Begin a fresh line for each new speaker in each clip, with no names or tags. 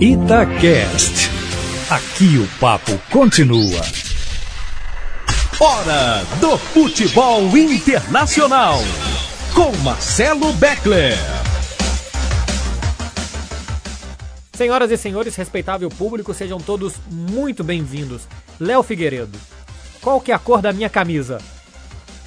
Itacast. Aqui o papo continua. Hora do futebol internacional. Com Marcelo Beckler.
Senhoras e senhores, respeitável público, sejam todos muito bem-vindos. Léo Figueiredo, qual que é a cor da minha camisa?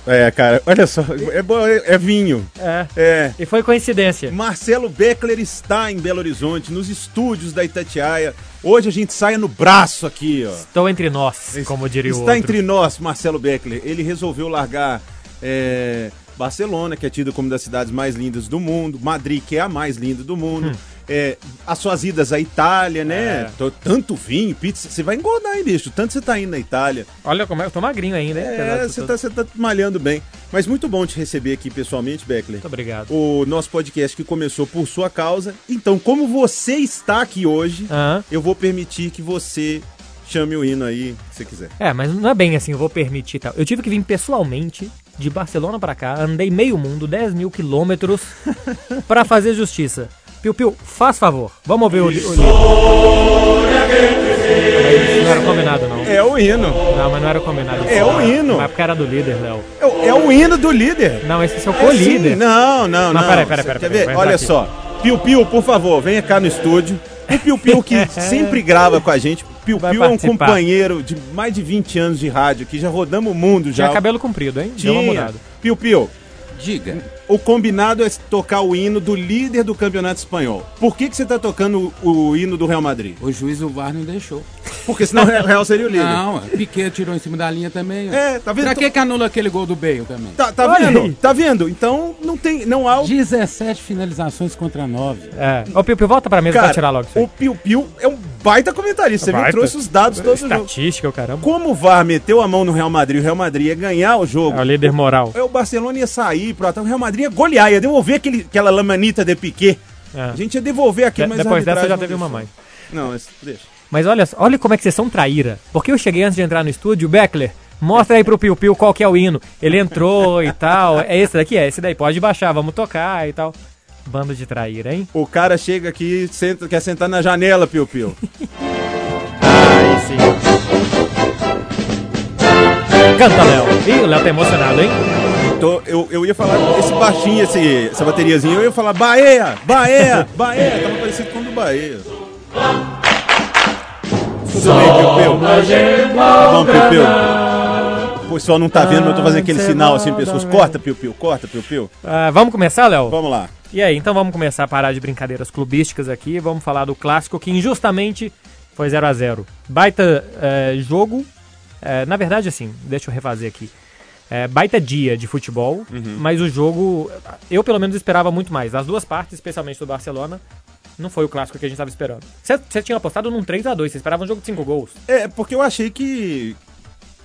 É, cara, olha só, é, é vinho.
É.
É.
E foi coincidência.
Marcelo Beckler está em Belo Horizonte, nos estúdios da Itatiaia. Hoje a gente sai no braço aqui, ó.
Estou entre nós, como diria o
Está entre nós, Marcelo Beckler. Ele resolveu largar é, Barcelona, que é tida como das cidades mais lindas do mundo, Madrid, que é a mais linda do mundo. É, as suas idas à Itália, né?
É.
Tanto vinho, pizza. Você vai engordar, hein, bicho? Tanto você tá indo na Itália.
Olha como é, eu tô magrinho ainda, hein?
É, você tá, tá malhando bem. Mas muito bom te receber aqui pessoalmente, Beckler.
Muito obrigado.
O nosso podcast que começou por sua causa. Então, como você está aqui hoje,
Aham.
eu vou permitir que você chame o hino aí, se quiser.
É, mas não é bem assim, eu vou permitir e tal. Eu tive que vir pessoalmente de Barcelona pra cá, andei meio mundo, 10 mil quilômetros, pra fazer justiça. Piu Piu, faz favor, vamos ouvir o, o. Isso não era combinado, não.
É o hino.
Não, mas não era combinado.
É o hino.
Mas porque era do líder, Léo.
É, o- é o hino do líder.
Não, esse é seu
É
co-líder.
sim. Não, não,
Não,
não.
peraí, peraí, peraí,
Quer ver? Olha
entrar
só. Piu Piu, por favor, venha cá no estúdio. O Piu Piu que sempre grava com a gente. Piu Piu é um companheiro de mais de 20 anos de rádio aqui. Já rodamos o mundo já.
Tinha cabelo comprido, hein? Deu uma
Tinha.
mudada.
Piu Piu,
Diga.
o combinado é tocar o hino do líder do campeonato espanhol. Por que, que você tá tocando o, o hino do Real Madrid?
O juiz do VAR não deixou.
Porque senão o Real seria o líder.
Não, Piquet tirou em cima da linha também. ó.
É, tá vendo?
Pra que que anula aquele gol do Bale também?
Tá, tá vendo?
aí.
Tá vendo? Então não tem, não há o
17 finalizações contra 9.
É. Ô, Piu Piu, volta pra mesa pra tirar logo isso aí.
o Piu Piu é um baita comentarista. Você me
Baita.
trouxe os dados todos do jogo.
Estatística, o caramba.
Como o VAR meteu a mão no Real Madrid, o Real Madrid ia ganhar o jogo.
É o líder moral.
É, O Barcelona ia sair pro ataque, o Real Madrid ia golear, ia devolver aquele, aquela lamanita de Piquet.
É.
A gente ia devolver aquilo,
De-
mas
depois dessa já
não
teve uma mãe.
Não, esse- deixa.
Mas olha, olha como é que vocês são traíra. Porque eu cheguei antes de entrar no estúdio, Beckler, mostra aí pro Piu Piu qual que é o hino. Ele entrou e tal. É esse daqui? É esse daí. Pode baixar, vamos tocar e tal. Bando de traíra, hein?
O cara chega aqui, senta, quer sentar na janela, Piu Piu.
Aí sim. Canta, Léo. Ih, o Léo tá emocionado, hein?
Tô- eu, eu ia falar esse baixinho, esse, essa bateriazinha, eu ia falar Bahia, Bahia, Bahia. Tava parecido com o do Bahia. Tudo bem, Piu Piu? Tá bom, Piu Piu? O pessoal não tá vendo, mas eu tô fazendo aquele sinal assim, pessoas. Corta, Piu Piu, corta, Piu Piu.
Ah, vamos começar, Léo?
Vamos lá.
E aí, então vamos começar a parar de brincadeiras clubísticas aqui. Vamos falar do clássico que injustamente foi 0 a 0 Baita eh, jogo. eh, na verdade, assim, deixa eu refazer aqui. É, baita dia de futebol, mas o jogo, eu pelo menos esperava muito mais. As duas partes, especialmente do Barcelona, não foi o clássico que a gente estava esperando. Você tinha apostado num 3 a 2 você esperava um jogo de 5 gols.
É, porque eu achei que.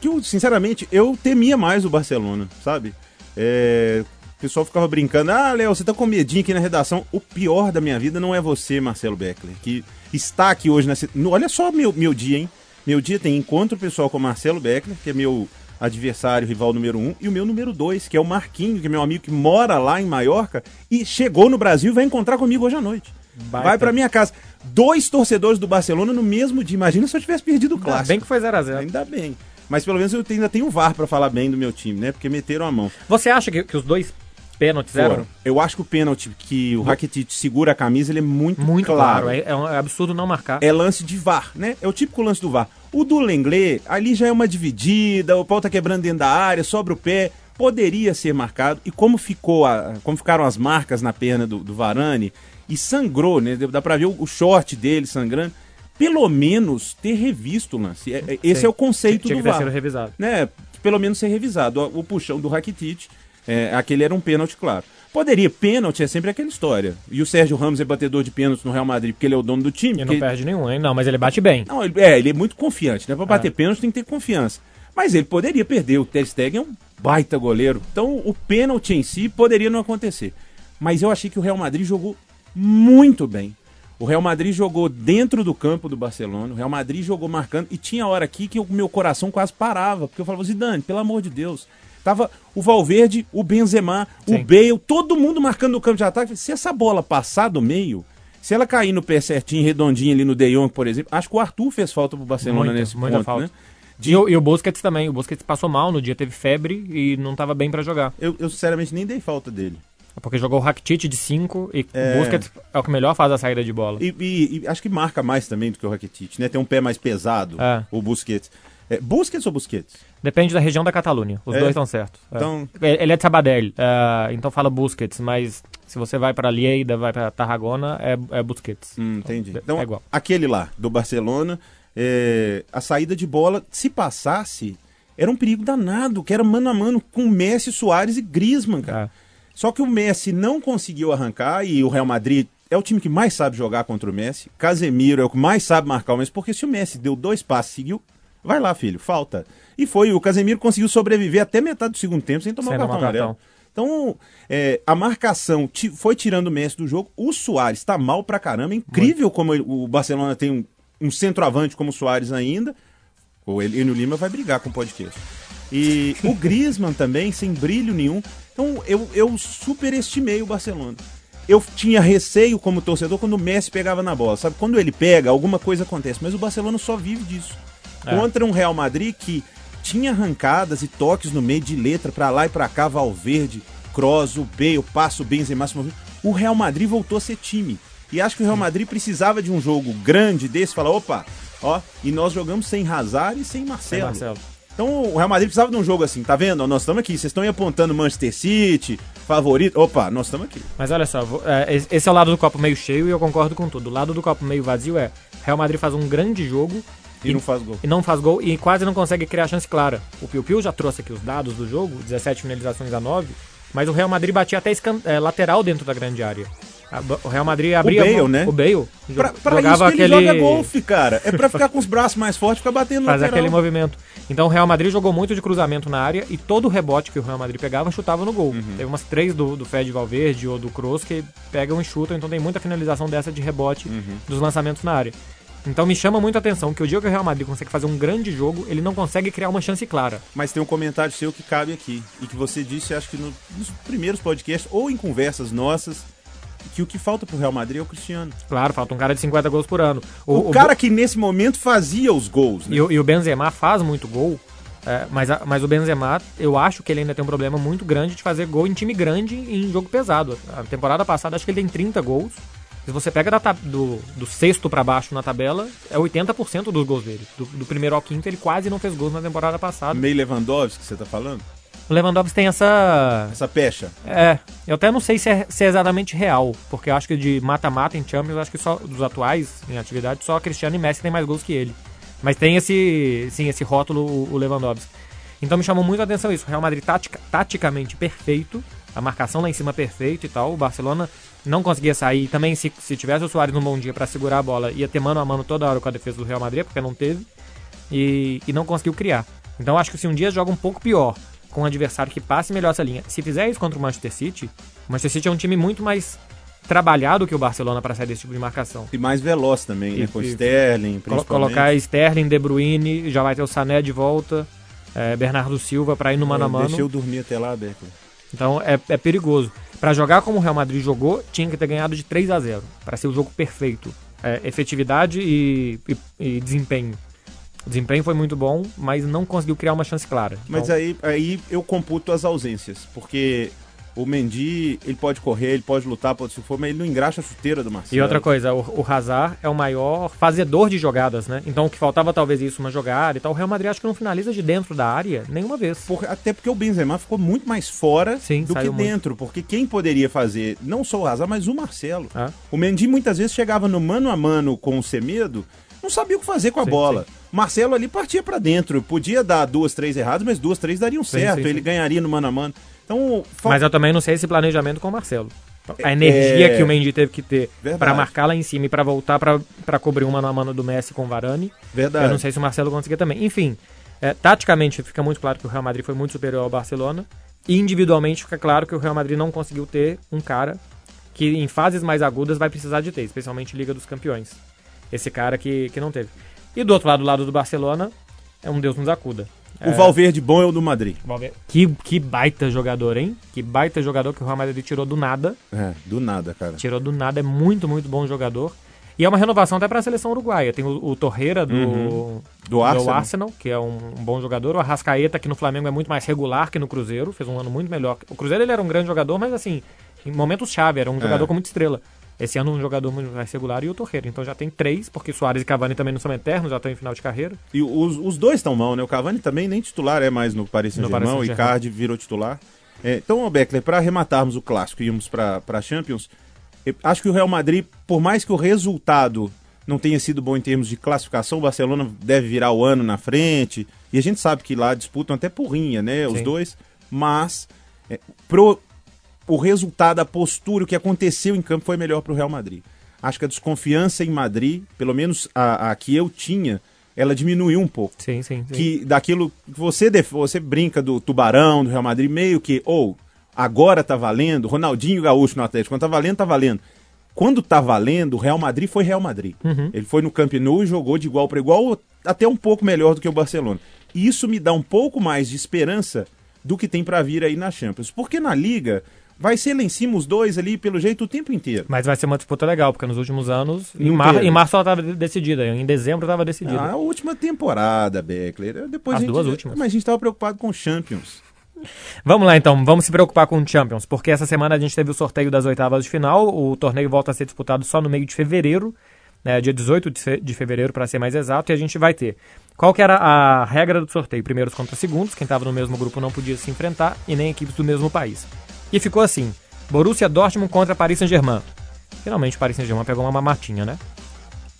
que eu, sinceramente, eu temia mais o Barcelona, sabe? É, o pessoal ficava brincando, ah, Léo, você tá com medinho aqui na redação. O pior da minha vida não é você, Marcelo Beckler, que está aqui hoje nessa. Olha só meu, meu dia, hein? Meu dia tem encontro pessoal com o Marcelo Beckler, que é meu adversário, rival número um, e o meu número dois, que é o Marquinho, que é meu amigo que mora lá em Maiorca e chegou no Brasil e vai encontrar comigo hoje à noite.
Baita.
Vai pra minha casa. Dois torcedores do Barcelona no mesmo dia. Imagina se eu tivesse perdido o
Ainda
clássico.
bem que foi 0 a 0
Ainda bem. Mas pelo menos eu ainda tenho o VAR pra falar bem do meu time, né? Porque meteram a mão.
Você acha que, que os dois pênaltis eram
Foram. Eu acho que o pênalti que o Rakitic segura a camisa, ele é muito,
muito
claro.
claro? É, é um é absurdo não marcar.
É lance de VAR, né? É o típico lance do VAR. O do Lenglet, ali já é uma dividida, o pau tá quebrando dentro da área, sobra o pé, poderia ser marcado. E como ficou a, como ficaram as marcas na perna do, do Varane e sangrou, né? Dá pra ver o, o short dele sangrando. Pelo menos ter revisto o lance. É- é- esse
Sim.
é o conceito
Tinha
do
que
VAR.
sido revisado.
né, pelo menos ser revisado. O, puxão do Rakitic, é, aquele era um pênalti, claro. Poderia, pênalti é sempre aquela história. E o Sérgio Ramos é batedor de pênaltis no Real Madrid porque ele é o dono do time.
E não perde nenhum, hein? Não, mas ele bate bem.
não, ele, é, ele é muito confiante, né? Pra bater
É.
pênalti tem que ter confiança. Mas ele poderia perder. O Ter Stegen é um baita goleiro. Então o pênalti em si poderia não acontecer. Mas eu achei que o Real Madrid jogou muito bem. O Real Madrid jogou dentro do campo do Barcelona. O Real Madrid jogou marcando. E tinha hora aqui que o meu coração quase parava. Porque eu falava, Zidane, pelo amor de Deus. Tava o Valverde, o Benzema,
Sim.
o Bale, todo mundo marcando no campo de ataque. Se essa bola passar do meio, Se ela cair no pé certinho, redondinho ali no De Jong, por exemplo, acho que o Arthur fez falta pro Barcelona
Muita,
nesse
muita
ponto,
falta.
né?
E, o, e o Busquets também. O Busquets passou mal no dia, teve febre e não tava bem pra jogar.
Eu, eu, sinceramente nem dei falta dele.
Porque jogou o Rakitic de 5 e
É.
o Busquets é o que melhor faz a saída de bola.
E, e- e acho que marca mais também do que o Rakitic, né? Tem um pé mais pesado,
É.
o Busquets. É, Busquets ou Busquets?
Depende da região da Catalunha. Os
É?
dois estão certos. É.
Então-
Ele é de Sabadell, é, então fala Busquets, mas se você vai pra Lleida, vai pra Tarragona, é, é Busquets.
Hum, entendi.
é
Então,
igual.
aquele lá, do Barcelona, é, a saída de bola, se passasse, era um perigo danado, que era mano a mano com Messi, Soares e Griezmann, cara.
É.
Só que o Messi não conseguiu arrancar e o Real Madrid é o time que mais sabe jogar contra o Messi. Casemiro é o que mais sabe marcar o Messi, porque se o Messi deu dois passos, seguiu, vai lá, filho, falta. E foi, o Casemiro conseguiu sobreviver até metade do segundo tempo sem tomar
Sem
o cartão amarelo. Então, é, a marcação foi tirando o Messi do jogo. O Soares tá mal pra caramba. É incrível como ele- o Barcelona tem um, um centroavante como o Soares ainda. O Enio Lima vai brigar com o podcast. E o Griezmann também, sem brilho nenhum. Então, eu, eu superestimei o Barcelona. Eu tinha receio como torcedor quando o Messi pegava na bola. Sabe, quando ele pega, alguma coisa acontece. Mas o Barcelona só vive disso.
É.
Contra um Real Madrid que tinha arrancadas e toques no meio de letra pra lá e pra cá, Valverde, Kroos, o Bale, Passo, Benzema, se movimento. o Real Madrid voltou a ser time. E acho que o Real Madrid precisava de um jogo grande desse, falar, opa, ó, e nós jogamos sem Hazard e sem
Sem
Marcelo.
Marcelo.
Então o Real Madrid precisava de um jogo assim, tá vendo? Nós estamos aqui, vocês estão apontando Manchester City, favorito. Opa, nós estamos aqui.
Mas olha só, é, esse é o lado do copo meio cheio e eu concordo com tudo. O lado do copo meio vazio é Real Madrid faz um grande jogo
E não faz gol.
e não faz gol e quase não consegue criar chance clara. O Piu Piu já trouxe aqui os dados do jogo, 17 finalizações a 9, mas o Real Madrid batia até é, lateral dentro da grande área. O Real Madrid abria... a
Bale,
mão-
né?
O Bale.
Pra, pra
jogava
isso que ele
aquele...
joga golfe, cara. É pra ficar com os braços mais fortes, ficar batendo no
Faz
lateral.
aquele movimento. Então o Real Madrid jogou muito de cruzamento na área e todo o rebote que o Real Madrid pegava chutava no gol.
Uhum.
Teve umas três do, do Fed Valverde ou do Kroos que pegam e chutam, então tem muita finalização dessa de rebote
Uhum.
dos lançamentos na área. Então me chama muito a atenção que o dia que o Real Madrid consegue fazer um grande jogo, ele não consegue criar uma chance clara.
Mas tem um comentário seu que cabe aqui. E que você disse, acho que no- nos primeiros podcasts, ou em conversas nossas, que o que falta pro Real Madrid é o Cristiano.
Claro, falta um cara de 50 gols por ano.
O, cara que nesse momento fazia os gols, né?
E, o- e o Benzema faz muito gol, é, mas, mas o Benzema, eu acho que ele ainda tem um problema muito grande de fazer gol em time grande e em jogo pesado. A temporada passada, acho que ele tem 30 gols. Se você pega da do, do sexto pra baixo na tabela, é 80% dos gols dele. Do, do primeiro ao quinto, ele quase não fez gols na temporada passada.
Meio Lewandowski, que você tá falando?
O Lewandowski tem essa.
Essa pecha.
É, eu até não sei se é, se é exatamente real, porque eu acho que de mata-mata em Champions, eu acho que só dos atuais em atividade, só Cristiano e Messi tem mais gols que ele. Mas tem esse, sim, esse rótulo, o- Lewandowski. Então me chamou muito a atenção isso. O Real Madrid tatica- taticamente perfeito, a marcação lá em cima perfeito e tal. O Barcelona não conseguia sair. Também, se, se tivesse o Soares num bom dia pra segurar a bola, ia ter mano a mano toda hora com a defesa do Real Madrid, porque não teve. E, e não conseguiu criar. Então acho que se um dia joga um pouco pior com um adversário que passe melhor essa linha, se fizer isso contra o Manchester City, o Manchester City é um time muito mais trabalhado que o Barcelona para sair desse tipo de marcação.
E mais veloz também, né?
E-
Com
e-
Sterling, principalmente.
colocar Sterling, De Bruyne, já vai ter o Sané de volta, é, Bernardo Silva para ir no mano a
É,
mano.
Deixa eu dormir até lá, Beckler.
Então é, é perigoso. Para jogar como o Real Madrid jogou, tinha que ter ganhado de 3 a 0 para ser o jogo perfeito. É, efetividade e- e desempenho. O desempenho foi muito bom, mas não conseguiu criar uma chance clara.
Mas
Então,
aí, aí eu computo as ausências, porque o Mendy, ele pode correr, ele pode lutar, pode se for, mas ele não engraxa a chuteira do Marcelo.
E outra coisa, o, o Hazard é o maior fazedor de jogadas, né? Então o que faltava talvez isso, uma jogada e tal. O Real Madrid acho que não finaliza de dentro da área nenhuma vez.
Por- até porque o Benzema ficou muito mais fora
Sim,
do que
muito.
dentro, porque quem poderia fazer, não só o Hazard, mas o Marcelo.
Ah.
O Mendy muitas vezes chegava no mano a mano com o Semedo, não sabia o que fazer com a
Sim,
bola. Marcelo ali partia pra dentro, podia dar duas, três erradas, mas duas, três dariam
Sim,
certo,
sim,
ele
sim.
ganharia no mano a mano. Então, fa-
Mas eu também não sei esse planejamento com o Marcelo. A energia
É.
que o Mendy teve que ter para marcar lá em cima e para voltar pra pra cobrir uma na mano do Messi com o Varane.
verdade.
Eu não sei se o Marcelo conseguia também. Enfim, é, taticamente fica muito claro que o Real Madrid foi muito superior ao Barcelona. E individualmente fica claro que o Real Madrid não conseguiu ter um cara que em fases mais agudas vai precisar de ter, especialmente Liga dos Campeões. Esse cara que, que não teve. E do outro lado, do lado do Barcelona, é um Deus nos acuda.
O Valverde bom é o do Madrid.
Que, que baita jogador, hein? Que baita jogador que o Real Madrid tirou do nada.
É, do nada, cara.
Tirou do nada, é muito, muito bom jogador. E é uma renovação até para a seleção uruguaia. Tem o, o Torreira do,
Uhum. Do Arsenal.
Arsenal, que é um, um bom jogador. O Arrascaeta, que no Flamengo é muito mais regular que no Cruzeiro. Fez um ano muito melhor. O Cruzeiro ele era um grande jogador, mas assim, em momentos-chave, era um jogador com muita estrela. Esse ano um jogador muito mais regular e o Torreira. Então já tem três, porque Soares e Cavani também não são eternos, já estão em final de carreira.
E os, os dois estão mal, né? O Cavani também nem titular é mais no Paris Saint-Germain, o. Icardi virou titular. É, então, Beckler, para arrematarmos o clássico e irmos para a Champions, acho que o Real Madrid, por mais que o resultado não tenha sido bom em termos de classificação, o Barcelona deve virar o ano na frente, e a gente sabe que lá disputam até porrinha, né, os
Sim.
dois, mas é, pro, o resultado, a postura, o que aconteceu em campo foi melhor para o Real Madrid. Acho que a desconfiança em Madrid, pelo menos a, a que eu tinha, ela diminuiu um pouco
Sim, sim, sim.
que daquilo que você você brinca do Tubarão, do Real Madrid, meio que ou agora tá valendo, Ronaldinho Gaúcho no Atlético, quando tá valendo, tá valendo. Quando tá valendo, o Real Madrid foi Real Madrid. Ele foi no Camp Nou e jogou de igual para igual, até um pouco melhor do que o Barcelona. E isso me dá um pouco mais de esperança do que tem para vir aí na Champions. Porque na Liga vai ser lá em cima os dois ali pelo jeito o tempo inteiro.
Mas vai ser uma disputa legal, porque nos últimos anos. Em, mar, em março ela estava decidida, em dezembro estava decidida.
Ah, a última temporada, Beckler. Depois
As
gente-
duas últimas.
Mas a gente tava preocupado com o Champions.
Vamos lá então, vamos se preocupar com o Champions, porque essa semana a gente teve o sorteio das oitavas de final, o torneio volta a ser disputado só no meio de fevereiro, né, dia 18 de fe- de fevereiro para ser mais exato, e a gente vai ter. Qual que era a regra do sorteio? Primeiros contra segundos, quem estava no mesmo grupo não podia se enfrentar, e nem equipes do mesmo país. E ficou assim, Borussia Dortmund contra Paris Saint-Germain. Finalmente o Paris Saint-Germain pegou uma mamatinha, né?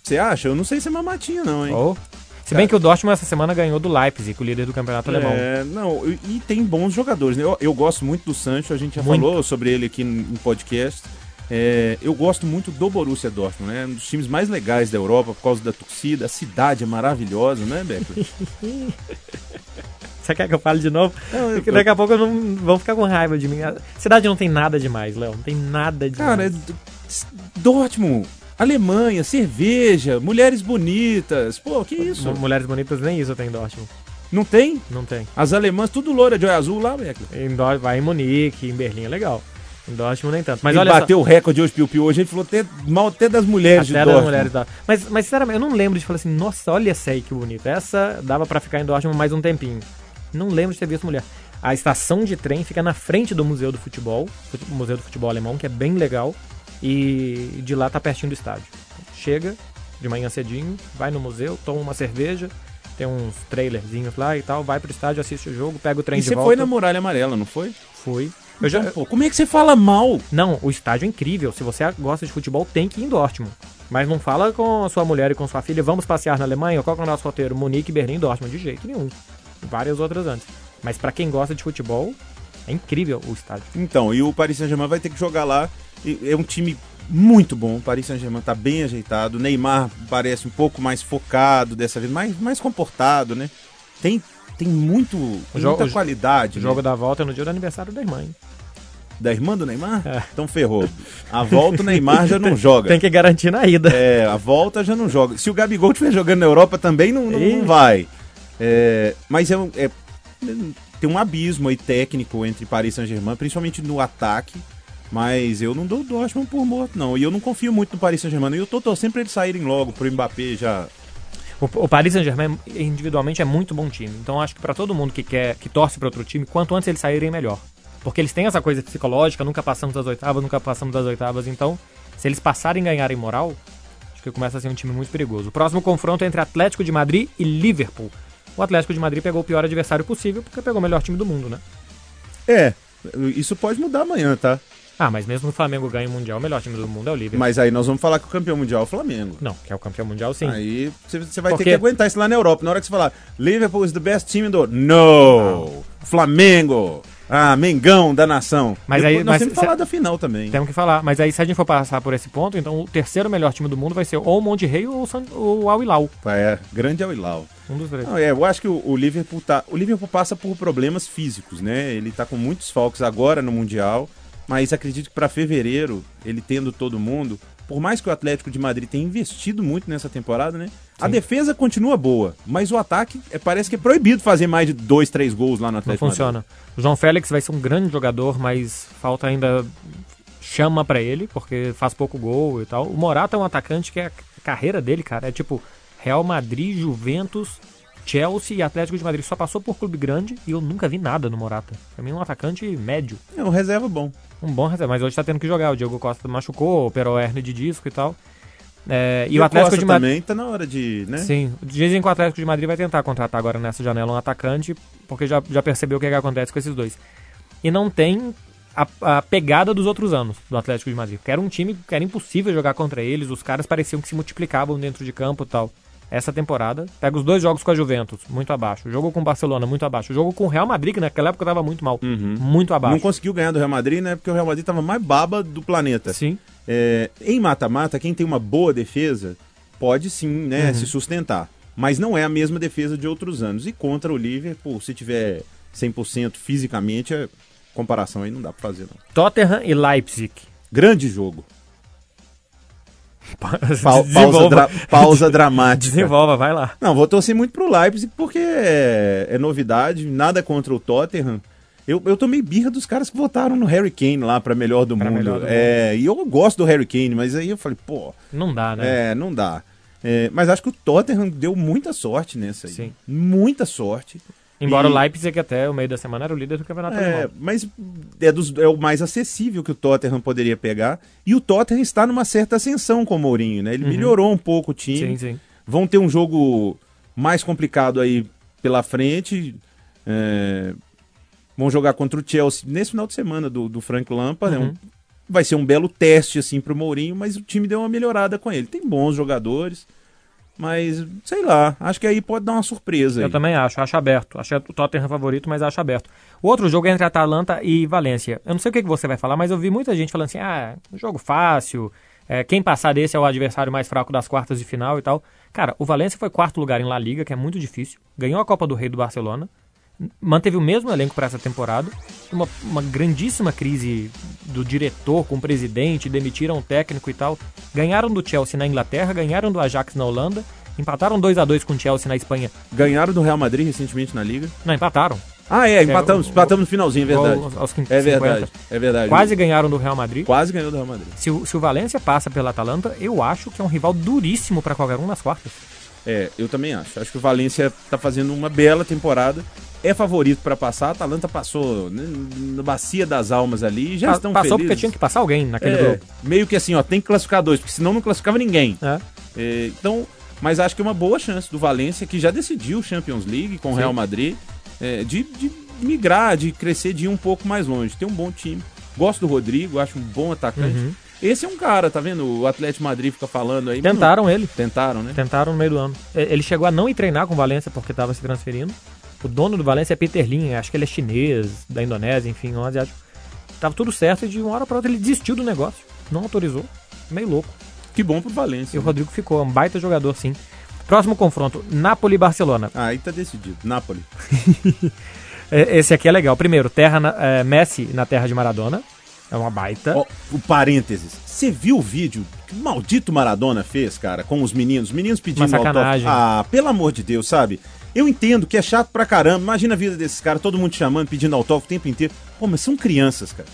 Você acha? Eu não sei se é mamatinha, não, hein?
Ou- Se bem que o Dortmund essa semana ganhou do Leipzig, o líder do campeonato alemão.
É, não, e, tem bons jogadores. né? Eu, eu gosto muito do Sancho, a gente já
Muito.
falou sobre ele aqui no, no podcast. É, eu gosto muito do Borussia Dortmund, né? Um dos times mais legais da Europa por causa da torcida. A cidade é maravilhosa, né, Becker?
Você quer que eu fale de novo?
Não, eu-
Porque daqui a pouco não, vão ficar com raiva de mim. A cidade não tem nada demais, Léo. Não tem nada demais.
Cara, é Dortmund, Alemanha, cerveja, mulheres bonitas. Pô, que isso?
Mu- Mulheres bonitas nem isso tem em Dortmund.
Não tem?
Não tem.
As alemãs, tudo loura de olho azul lá.
Em Dor- vai em Munique, em Berlim é legal. Em Dortmund nem tanto. Mas
Ele
olha
bateu o recorde hoje, Piu Piu. Hoje ele falou até, mal até das mulheres
só,
de
até das
Dortmund.
mulheres da... Mas, mas sinceramente, eu não lembro de falar assim, nossa, olha essa aí que bonita. Essa dava pra ficar em Dortmund mais um tempinho. Não lembro de ter visto mulher. A estação de trem fica na frente do Museu do Futebol, Museu do Futebol Alemão, que é bem legal. E de lá tá pertinho do estádio. Chega de manhã cedinho, vai no museu, toma uma cerveja, tem uns trailerzinhos lá e tal, vai pro estádio, assiste o jogo, pega o trem
E
de
você
volta.
foi na Muralha Amarela, não foi?
Fui. Eu já...
Então, pô, como é que você fala mal?
Não, o estádio é incrível. Se você gosta de futebol, tem que ir em Dortmund. Mas não fala com a sua mulher e com sua filha, vamos passear na Alemanha? Qual que é o nosso roteiro? Munique, Berlim, Dortmund. De jeito nenhum. Várias outras antes. Mas pra quem gosta de futebol, é incrível o estádio.
Então, e o Paris Saint-Germain vai ter que jogar lá. É um time muito bom. O Paris Saint-Germain tá bem ajeitado. O Neymar parece um pouco mais focado dessa vez, mais, mais comportado, né? Tem, tem muito, muita qualidade.
O
né?
jogo da volta é no dia do aniversário da irmã, hein?
Da irmã do Neymar?
É.
Então ferrou. A volta o Neymar já não joga.
Tem que garantir na ida.
É, a volta já não joga. Se o Gabigol estiver jogando na Europa também não, não, não vai. É, mas é, é- tem um abismo aí técnico entre Paris Saint-Germain, principalmente no ataque. Mas eu não dou o Dortmund por morto, não. E eu não confio muito no Paris Saint-Germain. E eu tô pra eles saírem logo, pro Mbappé já.
O, Paris Saint-Germain individualmente é muito bom time. Então acho que pra todo mundo que quer, que torce pra outro time, quanto antes eles saírem melhor. Porque eles têm essa coisa psicológica, nunca passamos das oitavas, nunca passamos das oitavas. Então, se eles passarem e ganharem moral, acho que começa a ser um time muito perigoso. O próximo confronto é entre Atlético de Madrid e Liverpool. O Atlético de Madrid pegou o pior adversário possível porque pegou o melhor time do mundo, né?
É, isso pode mudar amanhã, tá?
Ah, mas mesmo o Flamengo ganhe o Mundial, o melhor time do mundo é o Liverpool.
Mas aí nós vamos falar que o campeão mundial é o Flamengo.
Não, que é o campeão mundial, sim.
Aí você- vai
Porque-
ter que aguentar isso lá na Europa. Na hora que você falar, Liverpool is the best team do. No! Flamengo! Ah, Mengão da nação.
Mas
Depois
aí-
nós
mas
temos que falar da final também.
Temos que falar. Mas aí, se a gente for passar por esse ponto, então o terceiro melhor time do mundo vai ser ou o Monte Rei ou o, San- o Al Hilal.
É, grande o Ilau.
Um dos três.
Não, é, eu acho que o, o Liverpool tá. O Liverpool passa por problemas físicos, né? Ele tá com muitos falcos agora no Mundial, mas acredito que para fevereiro, ele tendo todo mundo, por mais que o Atlético de Madrid tenha investido muito nessa temporada, né?
Sim.
A defesa continua boa, mas o ataque é, parece que é proibido fazer mais de dois, três gols lá no
Não
Atlético. Madrid.
funciona. O João Félix vai ser um grande jogador, mas falta ainda chama pra ele, porque faz pouco gol e tal. O Morata é um atacante que é a carreira dele, cara, é tipo Real Madrid, Juventus, Chelsea e Atlético de Madrid. Só passou por clube grande e eu nunca vi nada no Morata. Pra mim é um atacante médio.
É um reserva bom.
Um bom reserva, mas hoje tá tendo que jogar. O Diego Costa machucou, operou hernia de disco e tal. É, e,
E,
o Atlético
Costa
de Madrid.
também tá na hora de, né?
Sim, dizem que o Atlético de Madrid vai tentar contratar agora nessa janela um atacante, porque já, já percebeu o que, é que acontece com esses dois. E não tem a, a pegada dos outros anos do Atlético de Madrid. Que era um time que era impossível jogar contra eles, os caras pareciam que se multiplicavam dentro de campo e tal. Essa temporada, pega os dois jogos com a Juventus, muito abaixo. O jogo com o Barcelona, muito abaixo. O jogo com o Real Madrid, que naquela época tava muito mal. Muito abaixo.
Não conseguiu ganhar do Real Madrid, né? Porque o Real Madrid tava mais baba do planeta.
Sim.
É, em mata-mata, quem tem uma boa defesa pode sim, né,
Uhum.
se sustentar. Mas não é a mesma defesa de outros anos. E contra o Liverpool, se tiver 100% fisicamente, a comparação aí não dá pra fazer, não.
Tottenham e Leipzig.
Grande jogo. Pa- pausa, dra- pausa dramática.
Desenvolva, vai lá.
Não, vou torcer muito pro Leipzig porque é, é novidade, nada contra o Tottenham. Eu, eu tomei birra dos caras que votaram no Harry Kane lá pra melhor do
Pra
mundo.
melhor do
é, e eu gosto do Harry Kane, mas aí eu falei, pô,
Não dá, né?
é, não dá. É, mas acho que o Tottenham deu muita sorte nessa aí.
Sim.
Muita sorte.
Embora
E-
o Leipzig até o meio da semana era o líder do campeonato
É,
alemão.
mas é, dos- é o mais acessível que o Tottenham poderia pegar. E o Tottenham está numa certa ascensão com o Mourinho, né? Ele melhorou um pouco o time.
Uhum. Sim, sim.
Vão ter um jogo mais complicado aí pela frente. É, Vão jogar contra o Chelsea nesse final de semana do, do Frank Lampard. né?
Uhum.
Um- vai ser um belo teste assim pro Mourinho, mas o time deu uma melhorada com ele. Tem bons jogadores, mas sei lá, acho que aí pode dar uma surpresa.
Eu
aí.
também acho, acho aberto. Acho o Tottenham favorito, mas acho aberto. O outro jogo é entre Atalanta e Valência. Eu não sei o que você vai falar, mas eu vi muita gente falando assim: ah, um jogo fácil, é, quem passar desse é o adversário mais fraco das quartas de final e tal. Cara, o Valência foi quarto lugar em La Liga, que é muito difícil. Ganhou a Copa do Rei do Barcelona. Manteve o mesmo elenco para essa temporada. Uma, uma grandíssima crise do diretor com o presidente, demitiram o técnico e tal. Ganharam do Chelsea na Inglaterra, ganharam do Ajax na Holanda, empataram 2 a 2 com o Chelsea na Espanha.
Ganharam do Real Madrid recentemente na Liga.
Não, empataram.
Ah, é, empatamos,
o-
empatamos no finalzinho, é verdade.
Aos, aos 50.
É verdade, é verdade.
Quase ganharam do Real Madrid.
Quase ganhou do Real Madrid.
Se o, se o Valência passa pela Atalanta, eu acho que é um rival duríssimo para qualquer um nas quartas.
É, eu também acho. Acho que o Valência tá fazendo uma bela temporada. É favorito pra passar. A Atalanta passou né, na bacia das almas ali. Já
Pa-
estão
Passou
felizes.
porque tinha que passar alguém naquele
É,
grupo.
meio que assim, ó, tem que classificar dois, porque senão não classificava ninguém.
É.
É, então, mas acho que é uma boa chance do Valência, que já decidiu o Champions League com o. Real Madrid, é, de, de migrar, de crescer, de ir um pouco mais longe. Tem um bom time. Gosto do Rodrigo, acho um bom atacante.
Uhum.
Esse é um cara, tá vendo? O Atlético Madrid fica falando aí. não-
Tentaram ele.
Tentaram, né?
Tentaram no meio do ano. Ele chegou a não ir treinar com o Valência porque estava se transferindo. O dono do Valência é Peter Lin, acho que ele é chinês, da Indonésia, enfim, um asiático. Tava tudo certo e de uma hora para outra ele desistiu do negócio. Não autorizou. Meio louco.
Que bom pro Valência.
E o
né?
Rodrigo ficou, um baita jogador, sim. Próximo confronto, Napoli e Barcelona.
Ah, aí tá decidido. Napoli.
É, Esse aqui é legal. Primeiro, terra na- é, Messi na terra de Maradona. É uma baita.
Ó, o parênteses. Você viu o vídeo que o maldito Maradona fez, cara, com os meninos? Os meninos pedindo
Uma sacanagem.
autógrafo. Ah, pelo amor de Deus, sabe? Eu entendo que é chato pra caramba. Imagina a vida desses caras, todo mundo te chamando, pedindo autógrafo o tempo inteiro. Pô, mas são crianças, cara.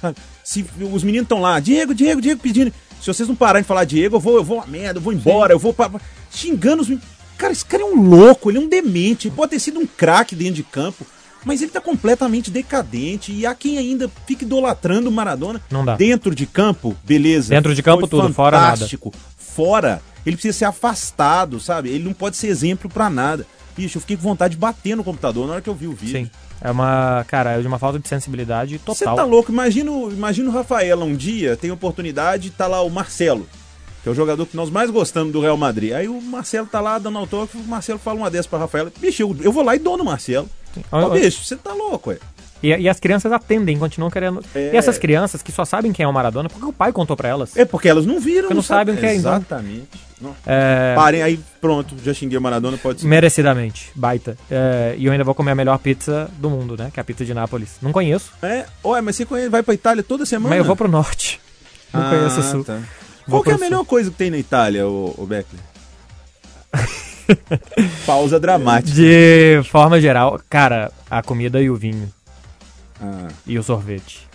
Sabe? Se os meninos estão lá, Diego, Diego, Diego, pedindo. Se vocês não pararem de falar Diego, eu vou, eu vou a merda, eu vou embora, eu vou pra... xingando os meninos. Cara, esse cara é um louco, ele é um demente. Ele pode ter sido um craque dentro de campo, mas ele tá completamente decadente. E há quem ainda fica idolatrando o Maradona.
Não dá.
Dentro de campo, beleza.
Dentro de campo, tudo, fora nada.
fantástico. Fora, ele precisa ser afastado, sabe? Ele não pode ser exemplo pra nada. Bicho, eu fiquei com vontade de bater no computador na hora que eu vi o vídeo.
Sim. É uma, cara, é de uma falta de sensibilidade
Você
total.
tá louco? Imagina, o- imagina o Rafaela um dia, tem oportunidade, tá lá o Marcelo, que é o jogador que nós mais gostamos do Real Madrid. Aí o Marcelo tá lá dando autógrafo, o Marcelo fala uma dessa pra Rafaela. Bicho, eu, eu vou lá e dou no Marcelo. Ô, bicho, você tá louco, ué.
E, e as crianças atendem, continuam querendo.
É.
E essas crianças que só sabem quem é o Maradona, porque o pai contou pra elas.
É porque elas não viram.
Porque não sabem o que é, então.
Exatamente.
É,
Parem aí, pronto, já xinguei o Maradona, pode ser.
merecidamente, baita. É, e eu ainda vou comer a melhor pizza do mundo, né? Que é a pizza de Nápoles. Não conheço,
É, ué, mas você conhece, vai pra Itália toda semana?
mas eu vou pro norte. Não
Ah,
conheço o sul.
tá. Qual é a melhor coisa que tem na Itália, o, o Beckler? Pausa dramática.
De forma geral, cara, a comida e o vinho.
Ah,
E o sorvete.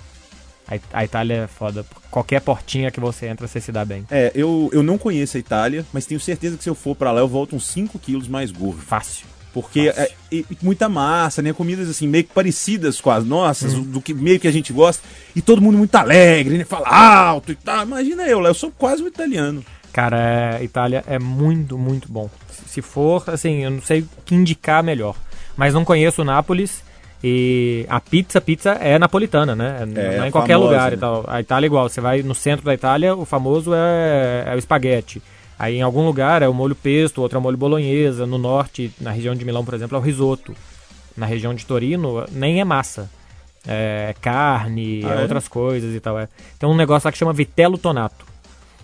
A, It- a Itália é foda. Qualquer portinha que você entra, você se dá bem.
é, eu, eu não conheço a Itália, mas tenho certeza que se eu for pra lá eu volto uns 5 quilos mais gordo.
Fácil.
Porque é, e muita massa, né? Comidas assim, meio que parecidas com as nossas, do que meio que a gente gosta. E todo mundo muito alegre, né? Fala alto e tal. Imagina eu lá, eu sou quase um italiano.
Cara, é, Itália é muito, muito bom. Se- for, assim, eu não sei o que indicar melhor. Mas não conheço Nápoles. E a pizza, pizza é napolitana, né? não é em qualquer
famosa,
lugar
né?
e tal. A Itália é igual. Você vai no centro da Itália, o famoso é, é o espaguete. Aí em algum lugar é o molho pesto, outro é o molho bolonhesa. No norte, na região de Milão, por exemplo, é o risoto. Na região de Torino, nem é massa. É carne,
Ah,
é
é?
outras coisas e tal. É. Tem um negócio lá que chama vitello tonato.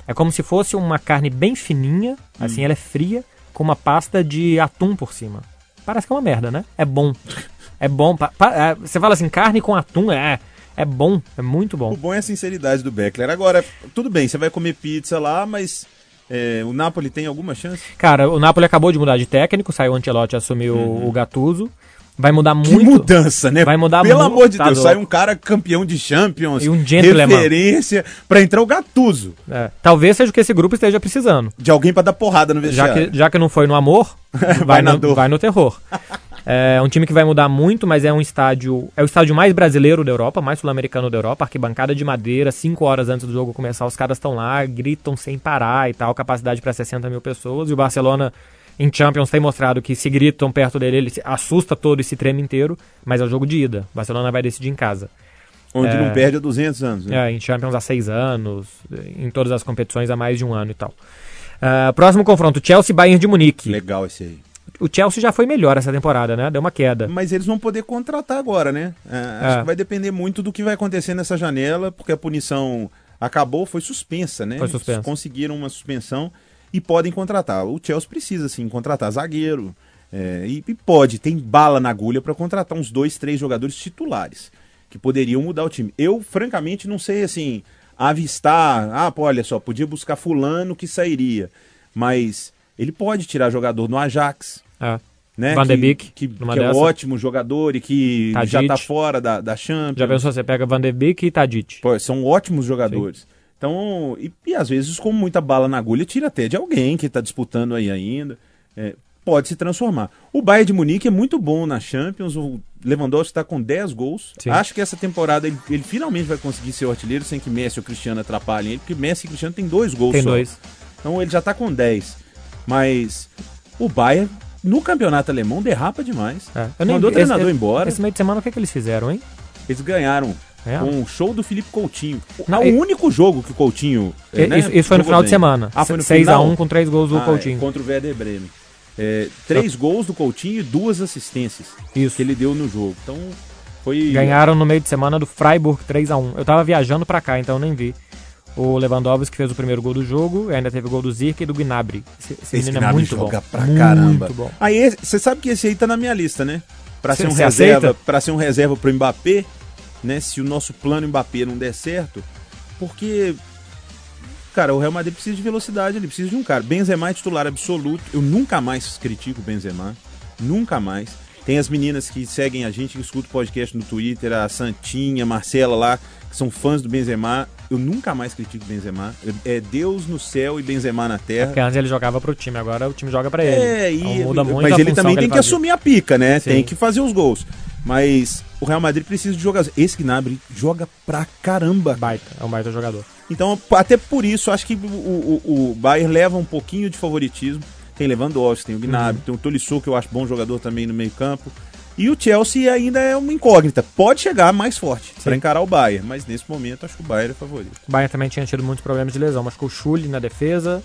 É como se fosse uma carne bem fininha, assim, ela é fria, com uma pasta de atum por cima. Parece que é uma merda, né? É bom. É bom. pa- pa- é, você fala assim, carne com atum, é, é bom, é muito
O
bom.
bom é a sinceridade do Beckler. Agora, tudo bem, você vai comer pizza lá, mas é, o Napoli tem alguma chance?
Cara, o Napoli acabou de mudar de técnico, saiu o Ancelotti, assumiu o Gattuso. Vai mudar
Que
muito.
mudança, né?
vai mudar
Pelo
muito,
amor de
tá
Deus, sai um cara campeão de Champions,
E um gentleman.
referência, pra entrar o Gattuso.
É, talvez seja o que esse grupo esteja precisando.
De alguém pra dar porrada no
Já
vestiário.
que, já que não foi no amor, vai,
Vai na
no,
dor.
vai no terror. É um time que vai mudar muito, mas é um estádio. É o estádio mais brasileiro da Europa, mais sul-americano da Europa, arquibancada de madeira, 5 horas antes do jogo começar, os caras estão lá, gritam sem parar e tal, capacidade para 60 mil pessoas. E o Barcelona em Champions tem mostrado que se gritam perto dele, ele assusta todo e se treme inteiro, mas é o jogo de ida. O Barcelona vai decidir em casa.
Onde
É.
não perde há 200 anos. Né?
É, em Champions há seis anos, em todas as competições há mais de um ano e tal. Ah, próximo confronto, Chelsea-Bayern de Munique.
Legal esse aí.
O Chelsea já foi melhor essa temporada, né? Deu uma queda.
Mas eles vão poder contratar agora, né? É, acho
É.
que vai depender muito do que vai acontecer nessa janela, porque a punição acabou, foi suspensa, né?
Foi suspensa.
Eles conseguiram uma suspensão e podem contratar. O Chelsea precisa, sim, contratar zagueiro. é, e, e pode, tem bala na agulha para contratar uns dois, três jogadores titulares que poderiam mudar o time. Eu, francamente, não sei assim, avistar. Ah, pô, olha só, podia buscar fulano que sairia. Mas ele pode tirar jogador no Ajax
É.
né?
Van de
que,
Beek,
que,
numa
que é um ótimo jogador e que já tá fora da, da Champions.
Já pensou, você pega Van de Beek e Tadic.
Pô, são ótimos jogadores. Então, e, e às vezes com muita bala na agulha, tira até de alguém que tá disputando aí ainda. É, pode se transformar. O Bayern de Munique é muito bom na Champions. O Lewandowski está com 10 gols.
Sim.
Acho que essa temporada ele, ele finalmente vai conseguir ser o artilheiro sem que Messi ou Cristiano atrapalhem ele, porque Messi e Cristiano tem dois gols
Tem
só.
dois.
Então ele já tá com 10. Mas o Bayern, no campeonato alemão, derrapa demais.
É.
Mandou o treinador
esse-
embora.
Esse meio de semana, o que, é que eles fizeram, hein?
Eles ganharam
É.
com o show do Felipe Coutinho.
Não,
é o único jogo que o Coutinho. é, né,
isso, isso foi no final de
bem.
semana.
Ah, foi no
6
final?
a 1 com três gols do
Ah, é,
Coutinho.
contra o Werder Bremen. É, três gols do Coutinho e duas assistências
Isso.
que ele deu no jogo. Então foi.
Ganharam no meio de semana do Freiburg 3 a 1 Eu tava viajando pra cá, então eu nem vi. O Lewandowski fez o primeiro gol do jogo, e ainda teve o gol do Zirk e do Gnabry. Esse, esse
Esse
menino é
Gnabry
muito
joga
bom.
pra
muito
caramba.
bom.
Aí você sabe que esse aí tá na minha lista, né? Pra
Cê-
ser um reserva, para ser um reserva pro Mbappé, né? Se o nosso plano Mbappé não der certo, porque cara, o Real Madrid precisa de velocidade, ele precisa de um cara. Benzema é titular absoluto. Eu nunca mais critico o Benzema, nunca mais. Tem as meninas que seguem a gente, que escutam o podcast no Twitter, a Santinha, a Marcela lá, que são fãs do Benzema. Eu nunca mais critico o Benzema. É Deus no céu e Benzema na terra.
Porque antes ele jogava pro time, agora o time joga pra ele.
É, e,
Então muda muito
mas ele também tem que
fazia.
assumir a pica, né?
Sim.
Tem que fazer os gols. Mas o Real Madrid precisa de jogadores. Esse Gnabry joga pra caramba.
Baita, é um baita jogador.
Então, até por isso, acho que o, o, o Bayern leva um pouquinho de favoritismo. Tem Lewandowski, tem o Gnabry, tem o Tolisso, que eu acho bom jogador também no meio campo. E o Chelsea ainda é uma incógnita. Pode chegar mais forte pra encarar o Bayern, mas nesse momento acho que o Bayern é favorito.
O Bayern também tinha tido muitos problemas de lesão. Machucou o Schulli na defesa.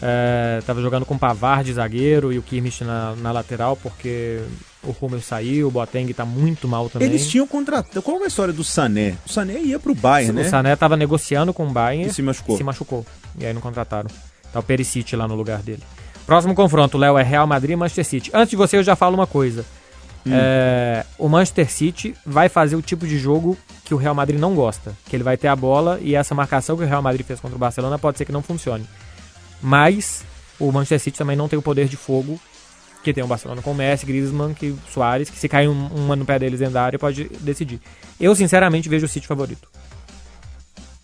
É, tava jogando com o Pavard de zagueiro e o Kimmich na, na lateral, porque o Rummel saiu, o Boateng tá muito mal também.
Eles tinham contratado. Qual é a história do Sané? O Sané ia pro Bayern,
O
né?
Sané tava negociando com o Bayern
E se machucou.
e se machucou. E aí não contrataram. Tá o Perisic lá no lugar dele. Próximo confronto, Léo, é Real Madrid e Manchester City. Antes de você, eu já falo uma coisa.
Hum.
É, o Manchester City vai fazer o tipo de jogo que o Real Madrid não gosta. Que ele vai ter a bola e essa marcação que o Real Madrid fez contra o Barcelona pode ser que não funcione. Mas o Manchester City também não tem o poder de fogo que tem o Barcelona com o Messi, Griezmann, que Soares, que se cair um, uma no pé deles dentro da área pode decidir. Eu sinceramente vejo o City favorito.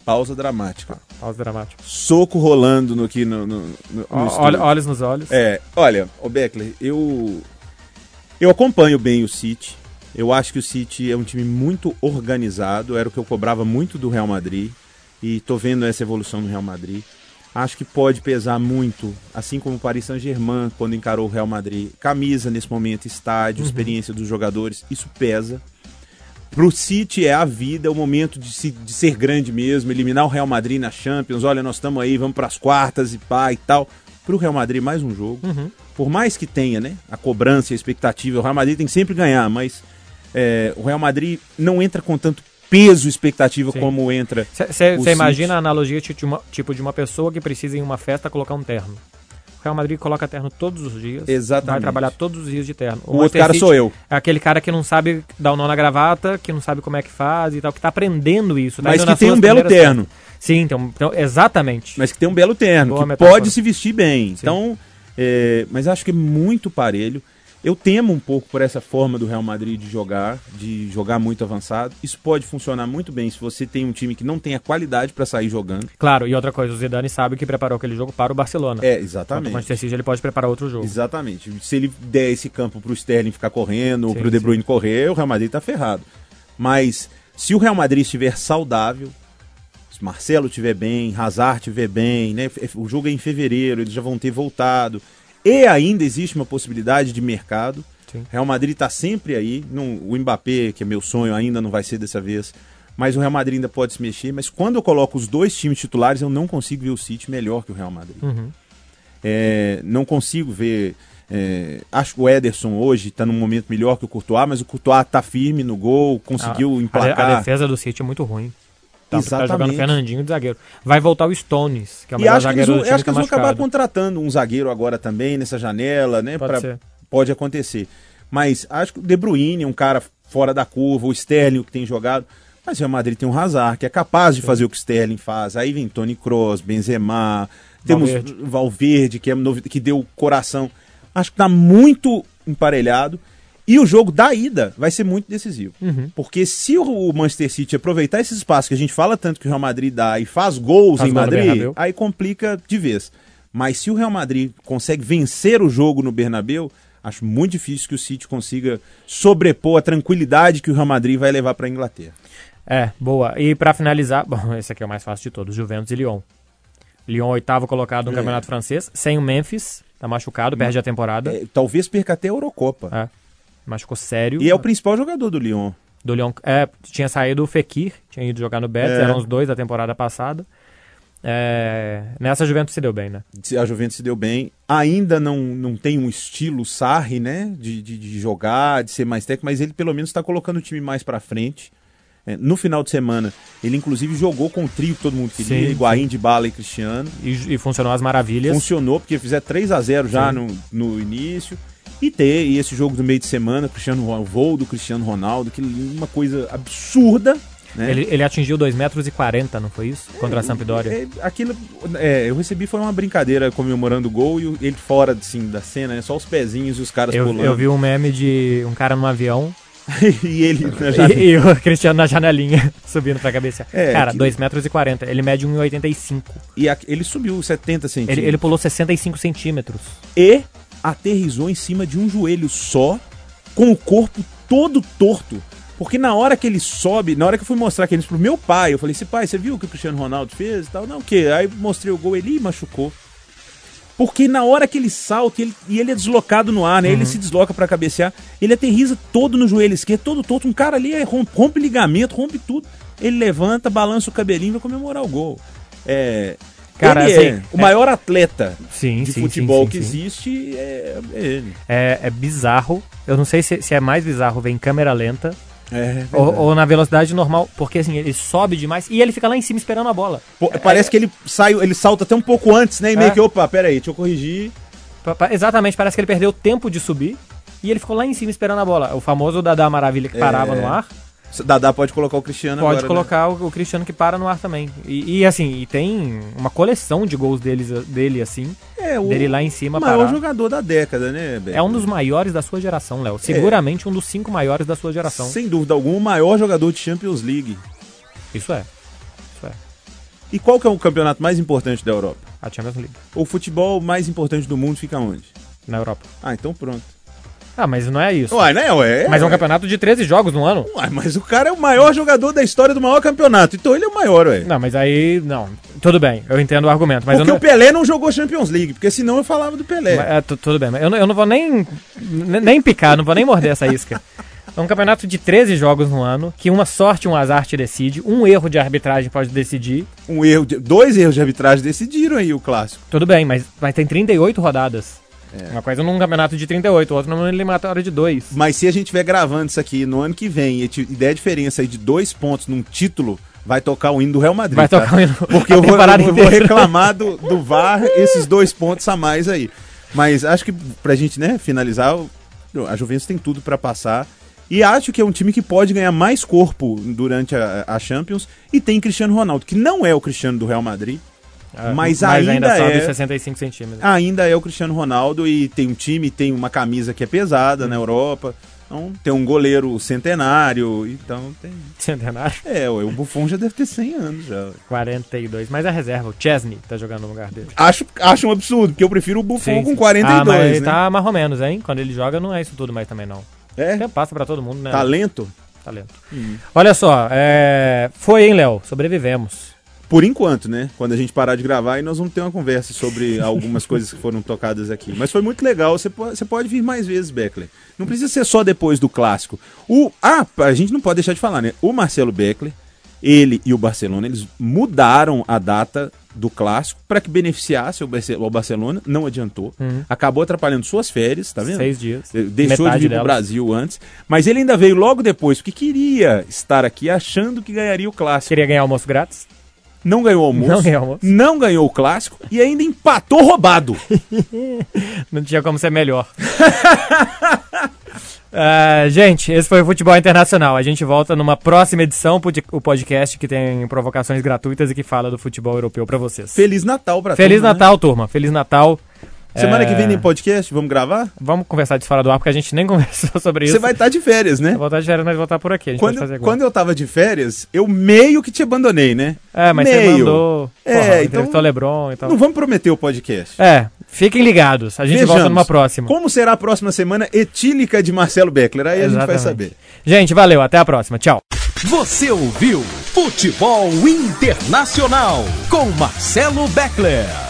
Pausa dramática.
Pausa dramática.
Soco rolando no, aqui no, no, no,
olha- olhos nos olhos.
É, olha, o Beckler, eu eu acompanho bem o City. Eu acho que o City é um time muito organizado, era o que eu cobrava muito do Real Madrid e tô vendo essa evolução no Real Madrid. Acho que pode pesar muito, assim como o Paris Saint-Germain quando encarou o Real Madrid. Camisa nesse momento, estádio, experiência dos jogadores, isso pesa. Pro City é a vida, é o momento de, se- de ser grande mesmo, eliminar o Real Madrid na Champions. Olha, nós estamos aí, vamos pras quartas e pá e tal. Pro Real Madrid, mais um jogo. Por mais que tenha, né, a cobrança a expectativa, o Real Madrid tem que sempre ganhar, mas é, o Real Madrid não entra com tanto peso expectativa
Sim.
como entra.
Você
o
imagina a analogia tipo de, uma, tipo de uma pessoa que precisa em uma festa colocar um terno. O Real Madrid coloca terno todos os dias.
Exatamente.
Vai trabalhar todos os dias de terno.
O outro
Manchester
cara
City
sou eu.
É aquele cara que não sabe dar o nó na gravata, que não sabe como é que faz e tal, que tá aprendendo isso. tá
Mas que tem um belo terno.
Sim, um, então, exatamente.
Mas que tem um belo terno,
Boa
que
metáfora.
pode se vestir bem. Então, é, mas acho que é muito parelho. Eu temo um pouco por essa forma do Real Madrid de jogar, de jogar muito avançado. Isso pode funcionar muito bem se você tem um time que não tem a qualidade para sair jogando.
Claro, e outra coisa, o Zidane sabe que preparou aquele jogo para o Barcelona.
É,
Enquanto o
exatamente.
Manchester City ele pode preparar outro jogo.
Exatamente. Se ele der esse campo pro Sterling ficar correndo, ou
Sim,
pro De
sim.
Bruyne correr, o Real Madrid tá ferrado. Mas se o Real Madrid estiver saudável, se Marcelo estiver bem, Hazard estiver bem, né? O jogo é em fevereiro, eles já vão ter voltado. E ainda existe uma possibilidade de mercado.
Sim.
Real Madrid tá sempre aí. Não, o Mbappé, que é meu sonho, ainda não vai ser dessa vez. Mas o Real Madrid ainda pode se mexer. Mas quando eu coloco os dois times titulares, eu não consigo ver o City melhor que o Real Madrid.
Uhum.
É, não consigo ver. é, acho que o Ederson hoje está num momento melhor que o Courtois, mas o Courtois tá firme no gol, conseguiu
A- A,
emplacar.
defesa do City é muito ruim. Tá, tá jogando Fernandinho de zagueiro. Vai voltar o Stones, que é o
E
melhor
eles
zagueiro
vão,
do time
acho que eles vão acabar contratando um zagueiro agora também nessa janela, né?
Pode
pra- pode acontecer. Mas acho que o De Bruyne é um cara fora da curva, o Sterling que tem jogado. Mas o Real Madrid tem um Hazard, que é capaz de fazer o que o Sterling faz. Aí vem Tony Kroos, Benzema, temos
Valverde.
Valverde, que, é que deu coração. Acho que tá muito emparelhado. E o jogo da ida vai ser muito decisivo.
Uhum.
Porque se o Manchester City aproveitar esse espaço que a gente fala tanto que o Real Madrid dá e faz gols
Faz
em
gol
Madrid, aí complica de vez. Mas se o Real Madrid consegue vencer o jogo no Bernabéu, acho muito difícil que o City consiga sobrepor a tranquilidade que o Real Madrid vai levar para a Inglaterra.
É, boa. E pra finalizar, bom, esse aqui é o mais fácil de todos, Juventus e Lyon. Lyon oitavo colocado no
É.
Campeonato Francês, sem o Memphis, tá machucado, perde a temporada.
É, talvez perca até a Eurocopa.
É. Machucou sério.
E é o principal jogador do Lyon.
do Lyon. É, tinha saído o Fekir, tinha ido jogar no Betis,
É.
eram os dois da temporada passada. É, nessa Juventus se deu bem, né?
A Juventus se deu bem. Ainda não, não tem um estilo Sarri, né? De, de, de jogar, de ser mais técnico, mas ele pelo menos está colocando o time mais para frente. É, no final de semana, ele inclusive jogou com o trio que todo mundo queria,
Sim,
Higuaín, de Bala e Cristiano.
E, e funcionou às maravilhas.
Funcionou, porque fizer 3 a 0 já no, no início. E ter e esse jogo do meio de semana, Cristiano, o voo do Cristiano Ronaldo, que uma coisa absurda. Né?
Ele, ele atingiu 2,40 metros, e 40, não foi isso? Contra a Sampdoria.
É, aquilo, é, eu recebi foi uma brincadeira comemorando o gol e ele fora assim, da cena, né? Só os pezinhos e os caras
Eu,
pulando.
eu vi um meme de um cara num avião
e ele na janela.
e, e o Cristiano na janelinha subindo pra cabeça.
É,
cara,
que-
2,40 metros, e 40. ele mede 1,85.
E a- ele subiu 70 centímetros.
Ele, ele pulou 65 centímetros.
E aterrizou em cima de um joelho só, com o corpo todo torto. Porque na hora que ele sobe, na hora que eu fui mostrar aqueles pro meu pai, eu falei assim, pai, você viu o que o Cristiano Ronaldo fez e tal? Não, o quê? Aí mostrei o gol, ele "Ih, machucou. Porque na hora que ele salta, ele, e ele é deslocado no ar, né? Ele se desloca pra cabecear, ele aterriza todo no joelho esquerdo, todo torto. Um cara ali é, rompe, rompe ligamento, rompe tudo. Ele levanta, balança o cabelinho e vai comemorar o gol. É,
Cara,
ele é
assim,
o
é-
maior atleta
Sim,
de
sim,
futebol
sim,
que existe é, é ele.
É, é bizarro. Eu não sei se, se é mais bizarro ver em câmera lenta
É,
ou, ou na velocidade normal, porque assim, ele sobe demais e ele fica lá em cima esperando a bola.
Pô, Parece que ele sai, ele salta até um pouco antes, né? E meio
É.
que, opa, pera aí, deixa eu corrigir.
Exatamente, parece que ele perdeu tempo de subir e ele ficou lá em cima esperando a bola. O famoso Dadá Maravilha que parava
É.
no ar.
Dadá pode colocar o Cristiano
Pode
agora, né?
colocar o, o Cristiano que para no ar também. E, e, assim, e tem uma coleção de gols deles, dele assim,
É, o
dele lá em cima
maior
parar.
jogador da década, né, Beto?
É um dos maiores da sua geração, Léo. Seguramente um dos cinco maiores da sua geração.
Sem dúvida alguma, o maior jogador de Champions League.
Isso é. Isso é.
E qual que é o campeonato mais importante da Europa?
A Champions League.
O futebol mais importante do mundo fica onde?
Na Europa.
Ah, então pronto.
Ah, mas não é isso.
Uai, né? Ué,
Mas é um
ué.
campeonato de 13 jogos no ano.
Uai, mas o cara é o maior jogador da história do maior campeonato. Então ele é o maior, ué.
Não, mas aí. Não. Tudo bem, eu entendo o argumento. Mas
porque
não.
o Pelé não jogou Champions League, porque senão eu falava do Pelé.
Mas, é, tu- tudo bem, mas eu não, eu não vou nem, nem nem picar, não vou nem morder essa isca. É um campeonato de 13 jogos no ano, que uma sorte, um azar te decide, um erro de arbitragem pode decidir.
Um erro, de- dois erros de arbitragem decidiram aí o clássico.
Tudo bem, mas, mas tem 38 rodadas.
É.
Uma coisa num campeonato de 38, outra numa eliminatória de 2.
Mas se a gente estiver gravando isso aqui no ano que vem e der diferença aí de dois pontos num título, vai tocar o hino do Real Madrid.
Vai
tá?
tocar o hino-
Porque
a
eu vou, eu vou reclamar do, do VAR esses dois pontos a mais aí. Mas acho que pra gente né, finalizar, a Juventus tem tudo pra passar. E acho que é um time que pode ganhar mais corpo durante a, a Champions. E tem Cristiano Ronaldo, que não é o Cristiano do Real Madrid. Mas ainda
sobe
é-
65 centímetros.
Ainda é o Cristiano Ronaldo e tem um time, tem uma camisa que é pesada na Europa. Então, tem um goleiro centenário. Então tem.
Centenário,
É, o Buffon já deve ter 100 anos já. ué.
42. Mas a reserva, o Chesney, tá jogando no lugar dele.
Acho, acho um absurdo, porque eu prefiro o Buffon
Sim,
com
sim.
42,
ah, mas ele
né?
tá mais ou menos, hein? Quando ele joga, não é isso tudo mais também, não.
É,
Tempo passa pra todo mundo, né?
talento.
Talento. Olha só, é... foi, hein, Léo? Sobrevivemos.
Por enquanto, né? Quando a gente parar de gravar, aí nós vamos ter uma conversa sobre algumas coisas que foram tocadas aqui. Mas foi muito legal. Você pode, você pode vir mais vezes, Beckler. Não precisa ser só depois do clássico. O, ah, a gente não pode deixar de falar, né? O Marcelo Beckler, ele e o Barcelona, eles mudaram a data do clássico para que beneficiasse o Barce- o Barcelona. Não adiantou. Acabou atrapalhando suas férias, tá vendo?
Seis dias.
Ele Deixou
Metade
de vir pro. Brasil antes, mas ele ainda veio logo depois, porque queria estar aqui achando que ganharia o clássico.
Queria ganhar almoço grátis?
Não ganhou o almoço.
Não ganhou almoço.
não ganhou o clássico e ainda empatou roubado.
Não tinha como ser melhor. Ah, gente, esse foi o Futebol Internacional. A gente volta numa próxima edição, o podcast que tem provocações gratuitas e que fala do futebol europeu pra vocês.
Feliz Natal pra
Feliz
turma, né?
Natal, turma. Feliz Natal.
Semana
É,
que vem tem podcast, vamos gravar?
Vamos conversar de fora do ar, porque a gente nem conversou sobre isso.
Você vai estar de férias, né?
Eu vou voltar de férias, mas voltar por aqui. A gente pode fazer
Quando, quando eu tava de férias, eu meio que te abandonei, né?
É, mas
meio.
você mandou.
É,
Porra,
então-
Lebron e tal.
Não vamos prometer o podcast.
É, fiquem ligados. A gente volta
Vejamos.
numa próxima.
Como será a próxima semana etílica de Marcelo Beckler? Aí a gente vai
Exatamente.
saber.
Gente, valeu. Até a próxima. Tchau.
Você ouviu Futebol Internacional com Marcelo Beckler.